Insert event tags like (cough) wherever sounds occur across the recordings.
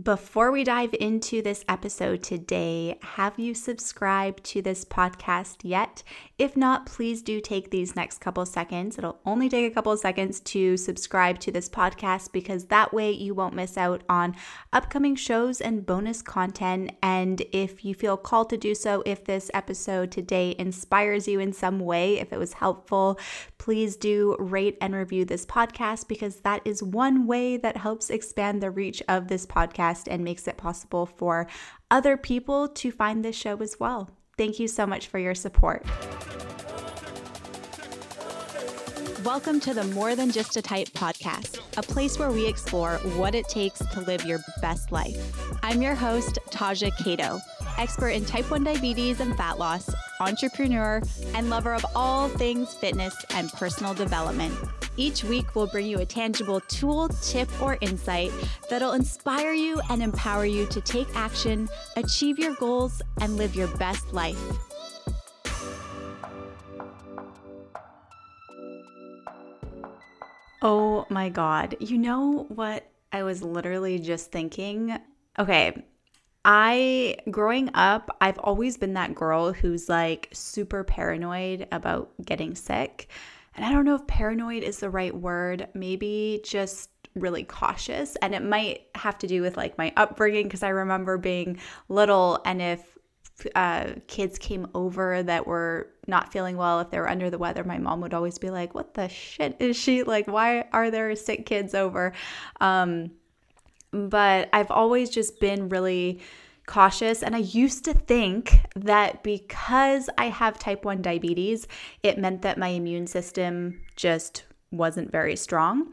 Before we dive into this episode today, have you subscribed to this podcast yet? If not, please do take these next couple seconds. It'll only take a couple seconds to subscribe to this podcast because that way you won't miss out on upcoming shows and bonus content. And if you feel called to do so, if this episode today inspires you in some way, if it was helpful, please do rate and review this podcast because that is one way that helps expand the reach of this podcast podcast and makes it possible for other people to find this show as well. Thank you so much for your support. Welcome to the More Than Just a Type podcast, a place where we explore what it takes to live your best life. I'm your host, Taja Cato, expert in type 1 diabetes and fat loss, entrepreneur, and lover of all things fitness and personal development. Each week, we'll bring you a tangible tool, tip, or insight that'll inspire you and empower you to take action, achieve your goals, and live your best life. Oh my God. You know what I was literally just thinking? Okay. I, growing up, I've always been that girl who's like super paranoid about getting sick. And I don't know if paranoid is the right word, maybe just really cautious. And it might have to do with like my upbringing because I remember being little and if uh, kids came over that were not feeling well, if they were under the weather, my mom would always be like, What the shit is she? Like, why are there sick kids over? Um, but I've always just been really cautious. And I used to think that because I have type 1 diabetes, it meant that my immune system just wasn't very strong.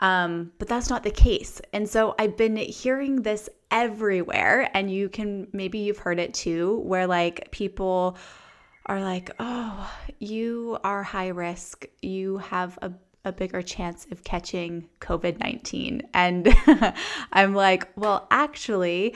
Um, but that's not the case. And so I've been hearing this everywhere, and you can maybe you've heard it too, where like people are like, oh, you are high risk, you have a a bigger chance of catching COVID 19. And (laughs) I'm like, well, actually,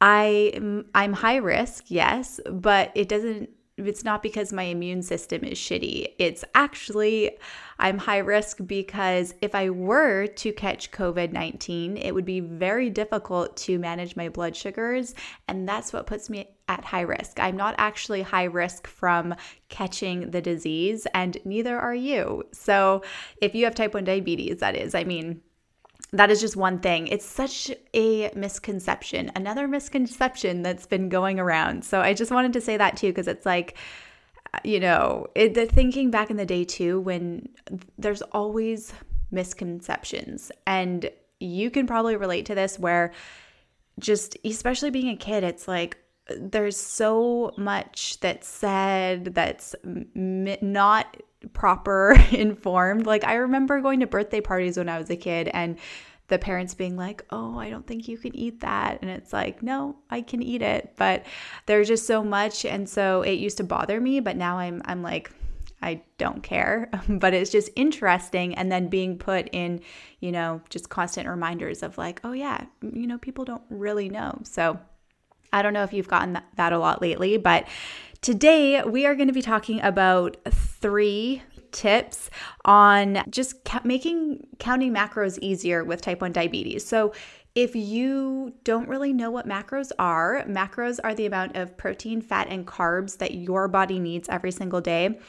I mm, I'm high risk, yes, but it doesn't it's not because my immune system is shitty. It's actually I'm high risk because if I were to catch COVID 19, it would be very difficult to manage my blood sugars. And that's what puts me at high risk. I'm not actually high risk from catching the disease, and neither are you. So if you have type 1 diabetes, that is, I mean, that is just one thing. It's such a misconception, another misconception that's been going around. So I just wanted to say that too, because it's like, you know, it, the thinking back in the day too, when there's always misconceptions. And you can probably relate to this where just, especially being a kid, it's like, there's so much that's said that's not proper (laughs) informed. Like I remember going to birthday parties when I was a kid and the parents being like, "Oh, I don't think you can eat that." And it's like, "No, I can eat it." But there's just so much and so it used to bother me, but now I'm I'm like I don't care, (laughs) but it's just interesting and then being put in, you know, just constant reminders of like, "Oh yeah, you know, people don't really know." So I don't know if you've gotten that, a lot lately, but Today, we are going to be talking about three tips on just ca- making counting macros easier with type 1 diabetes. So, if you don't really know what macros are, macros are the amount of protein, fat, and carbs that your body needs every single day.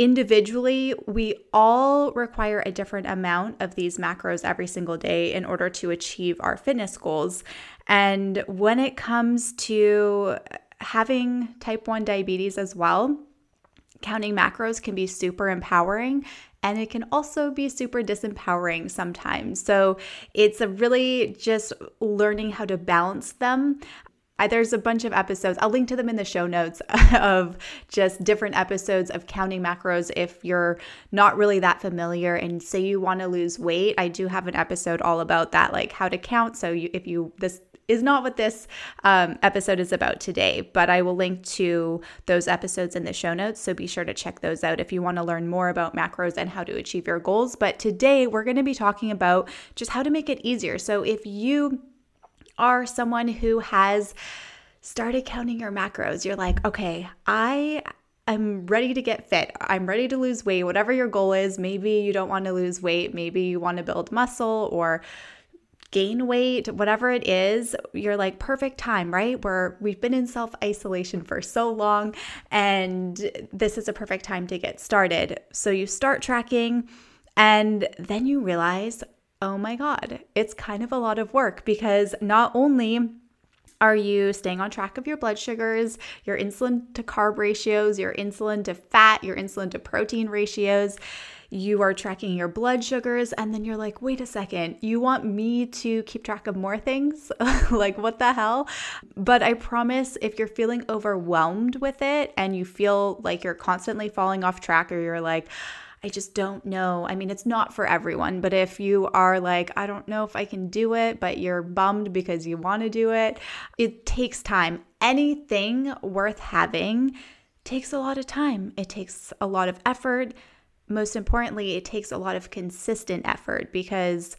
Individually, we all require a different amount of these macros every single day in order to achieve our fitness goals. And when it comes to having type 1 diabetes as well, counting macros can be super empowering and it can also be super disempowering sometimes. So it's a really just learning how to balance them. There's a bunch of episodes. I'll link to them in the show notes (laughs) of just different episodes of counting macros if you're not really that familiar and say you want to lose weight. I do have an episode all about that, like how to count. So you, if you this is not what this um, episode is about today, but I will link to those episodes in the show notes. So be sure to check those out if you want to learn more about macros and how to achieve your goals. But today we're going to be talking about just how to make it easier. So if you are someone who has started counting your macros, you're like, okay, I I'm ready to get fit. I'm ready to lose weight. Whatever your goal is, maybe you don't want to lose weight, maybe you want to build muscle or gain weight, whatever it is, you're like perfect time, right? Where we've been in self isolation for so long and this is a perfect time to get started. So you start tracking and then you realize, oh my God, it's kind of a lot of work because not only are you staying on track of your blood sugars, your insulin to carb ratios, your insulin to fat, your insulin to protein ratios? you are tracking your blood sugars, and then you're like, wait a second, you want me to keep track of more things? (laughs) like, what the hell? But I promise if you're feeling overwhelmed with it and you feel like you're constantly falling off track, or you're like, I just don't know. I mean, it's not for everyone, but if you are like, I don't know if I can do it, but you're bummed because you want to do it, it takes time. Anything worth having takes a lot of time, it takes a lot of effort most importantly, it takes a lot of consistent effort because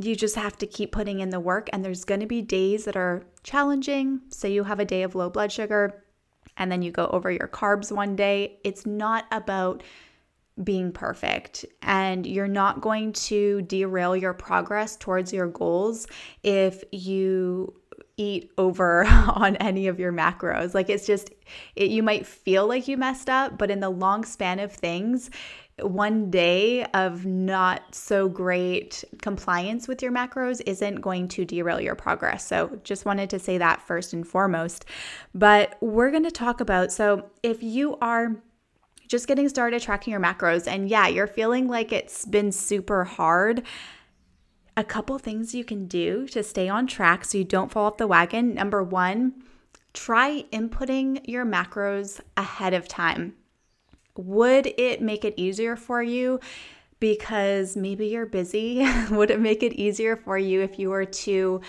you just have to keep putting in the work. And there's going to be days that are challenging. Say you have a day of low blood sugar and then you go over your carbs one day. It's not about being perfect and you're not going to derail your progress towards your goals if you eat over (laughs) on any of your macros like it's just it, you might feel like you messed up but in the long span of things one day of not so great compliance with your macros isn't going to derail your progress. So, just wanted to say that first and foremost. But we're going to talk about so if you are just getting started tracking your macros and yeah, you're feeling like it's been super hard. A couple things you can do to stay on track so you don't fall off the wagon. Number one, try inputting your macros ahead of time. Would it make it easier for you? Because maybe you're busy. (laughs) Would it make it easier for you if you were to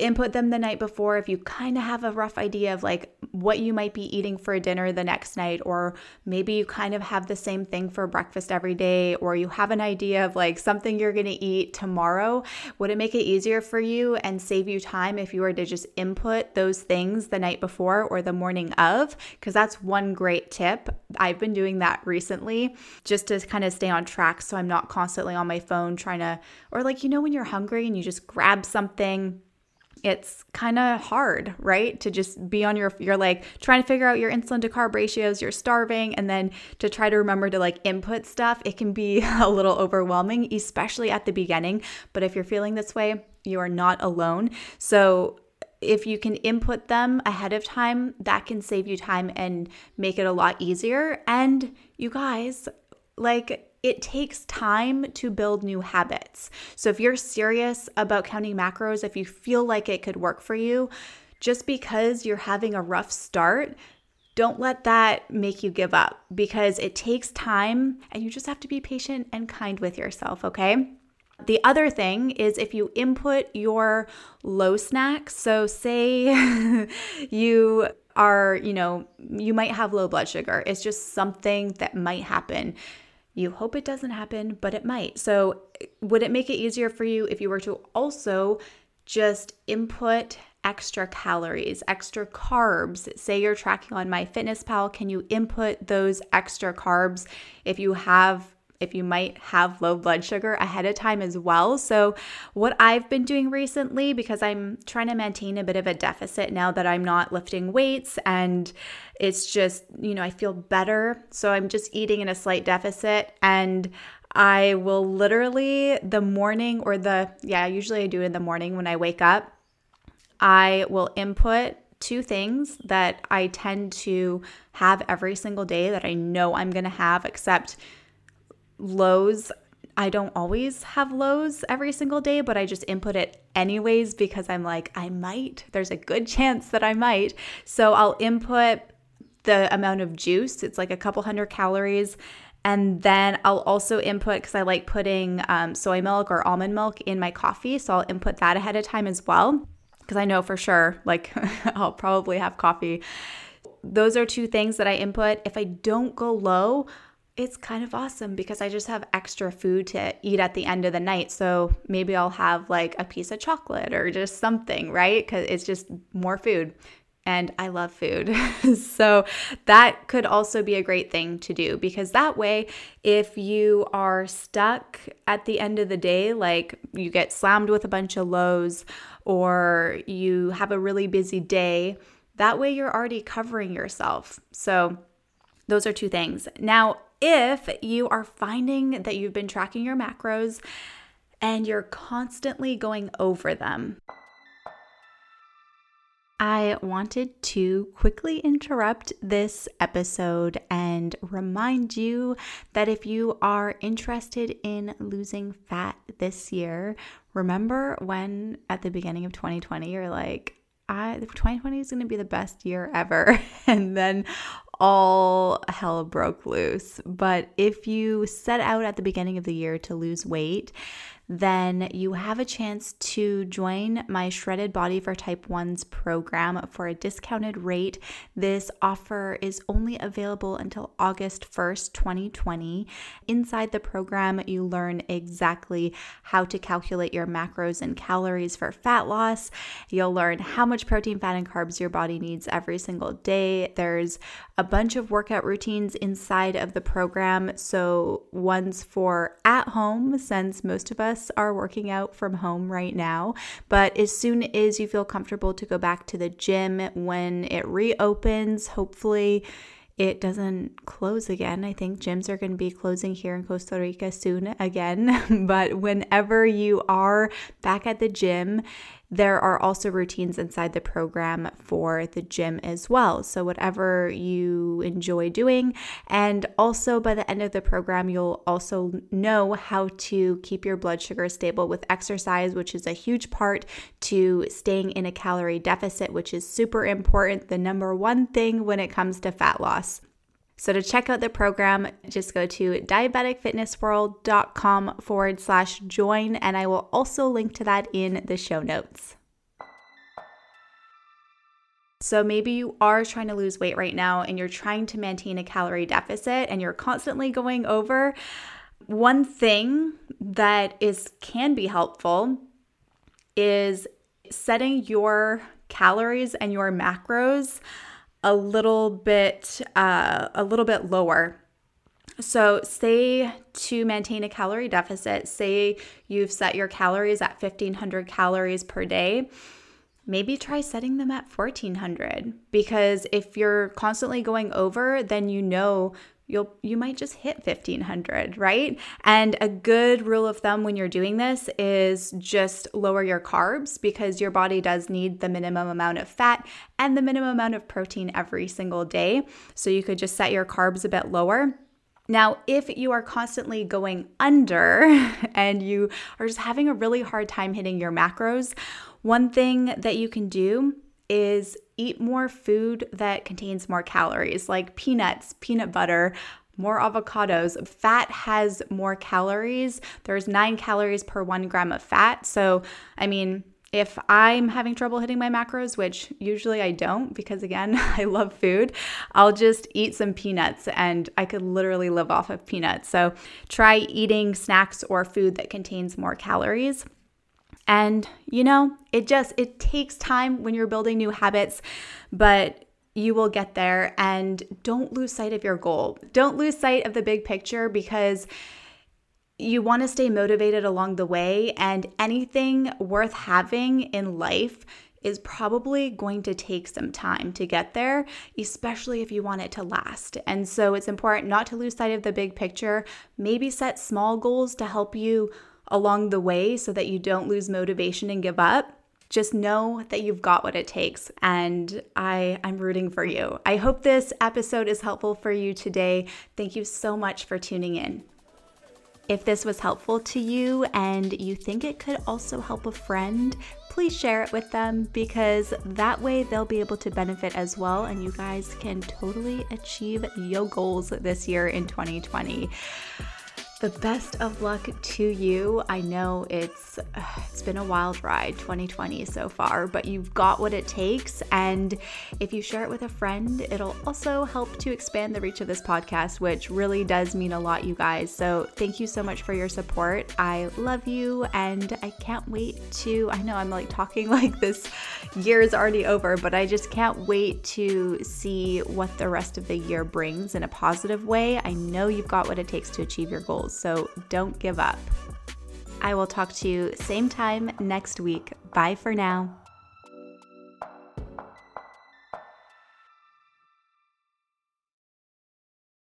input them the night before if you kind of have a rough idea of like what you might be eating for dinner the next night or maybe you kind of have the same thing for breakfast every day or you have an idea of like something you're going to eat tomorrow would it make it easier for you and save you time if you were to just input those things the night before or the morning of? Because that's one great tip. I've been doing that recently just to kind of stay on track so I'm not constantly on my phone trying to or like you know when you're hungry and you just grab something it's kind of hard, right? To just be on your, you're like trying to figure out your insulin to carb ratios, you're starving, and then to try to remember to like input stuff, it can be (laughs) a little overwhelming, especially at the beginning. But if you're feeling this way, you are not alone. So, if you can input them ahead of time, that can save you time and make it a lot easier. And you guys, like, it takes time to build new habits. So if you're serious about counting macros, if you feel like it could work for you, just because you're having a rough start, don't let that make you give up because it takes time and you just have to be patient and kind with yourself, okay? The other thing is if you input your low snacks, so say (laughs) you are, you know, you might have low blood sugar. It's just something that might happen. You hope it doesn't happen, but it might. So, would it make it easier for you if you were to also just input extra calories, extra carbs? Say you're tracking on MyFitnessPal, can you input those extra carbs if you have if you might have low blood sugar ahead of time as well. So, what I've been doing recently, because I'm trying to maintain a bit of a deficit now that I'm not lifting weights and it's just, you know, I feel better. So, I'm just eating in a slight deficit and I will literally the morning or the, yeah, usually I do it in the morning when I wake up. I will input two things that I tend to have every single day that I know I'm going to have, except lows I don't always have lows every single day, but I just input it anyways because I'm like, I might. There's a good chance that I might. So I'll input the amount of juice. It's like a couple hundred calories. And then I'll also input because I like putting um, soy milk or almond milk in my coffee. So I'll input that ahead of time as well because I know for sure, like, (laughs) I'll probably have coffee. Those are two things that I input. If I don't go low, it's kind of awesome because I just have extra food to eat at the end of the night. So maybe I'll have like a piece of chocolate or just something, right? Because it's just more food. and I love food. (laughs) so that could also be a great thing to do because that way, if you are stuck at the end of the day, like you get slammed with a bunch of lows or you have a really busy day, that way you're already covering yourself. So those are two things. Now, if you are finding that you've been tracking your macros and you're constantly going over them, I wanted to quickly interrupt this episode and remind you that if you are interested in losing fat this year, remember when at the beginning of 2020 you're like, I 2020 is going to be the best year ever. (laughs) and then all hell broke loose. But if you set out at the beginning of the year to lose weight, then you have a chance to join my Shredded Body for Type 1s program for a discounted rate. This offer is only available until August 1st, 2020. Inside the program, you learn exactly how to calculate your macros and calories for fat loss. You'll learn how much protein, fat, and carbs your body needs every single day. There's a bunch of workout routines inside of the program. So, ones for at home, since most of us us are working out from home right now. But as soon as you feel comfortable to go back to the gym when it reopens, hopefully it doesn't close again. I think gyms are going to be closing here in Costa Rica soon again. (laughs) but whenever you are back at the gym, there are also routines inside the program for the gym as well. So, whatever you enjoy doing. And also, by the end of the program, you'll also know how to keep your blood sugar stable with exercise, which is a huge part to staying in a calorie deficit, which is super important. The number one thing when it comes to fat loss. So to check out the program, just go to diabeticfitnessworld.com forward slash join, and I will also link to that in the show notes. So maybe you are trying to lose weight right now and you're trying to maintain a calorie deficit and you're constantly going over. One thing that is can be helpful is setting your calories and your macros a little bit uh, a little bit lower. So, say to maintain a calorie deficit, say you've set your calories at 1500 calories per day, maybe try setting them at 1400 because if you're constantly going over, then you know you'll you might just hit 1500 right? And a good rule of thumb when you're doing this is just lower your carbs because your body does need the minimum amount of fat and the minimum amount of protein every single day. So you could just set your carbs a bit lower. Now, if you are constantly going under (laughs) and you are just having a really hard time hitting your macros, one thing that you can do is eat more food that contains more calories, like peanuts, peanut butter, more avocados. Fat has more calories. There's nine calories per one gram of fat. So, I mean, if I'm having trouble hitting my macros, which usually I don't because again, (laughs) I love food, I'll just eat some peanuts and I could literally live off of peanuts. So try eating snacks or food that contains more calories. And you know, it just it takes time when you're building new habits, but you will get there and don't lose sight of your goal. Don't lose sight of the big picture because you want to stay motivated along the way and anything worth having in life is probably going to take some time to get there, especially if you want it to last. And so it's important not to lose sight of the big picture. Maybe set small goals to help you along the way so that you don't lose motivation and give up just know that you've got what it takes and I I'm rooting for you. I hope this episode is helpful for you today. Thank you so much for tuning in. If this was helpful to you and you think it could also help a friend, please share it with them because that way they'll be able to benefit as well and you guys can totally achieve your goals this year in 2020 the best of luck to you. I know it's (sighs) it's been a wild ride 2020 so far, but you've got what it takes and if you share it with a friend, it'll also help to expand the reach of this podcast, which really does mean a lot you guys. So, thank you so much for your support. I love you and I can't wait to I know I'm like talking (laughs) like this year is already over, but I just can't wait to see what the rest of the year brings in a positive way. I know you've got what it takes to achieve your so don't give up. I will talk to you same time next week. Bye for now.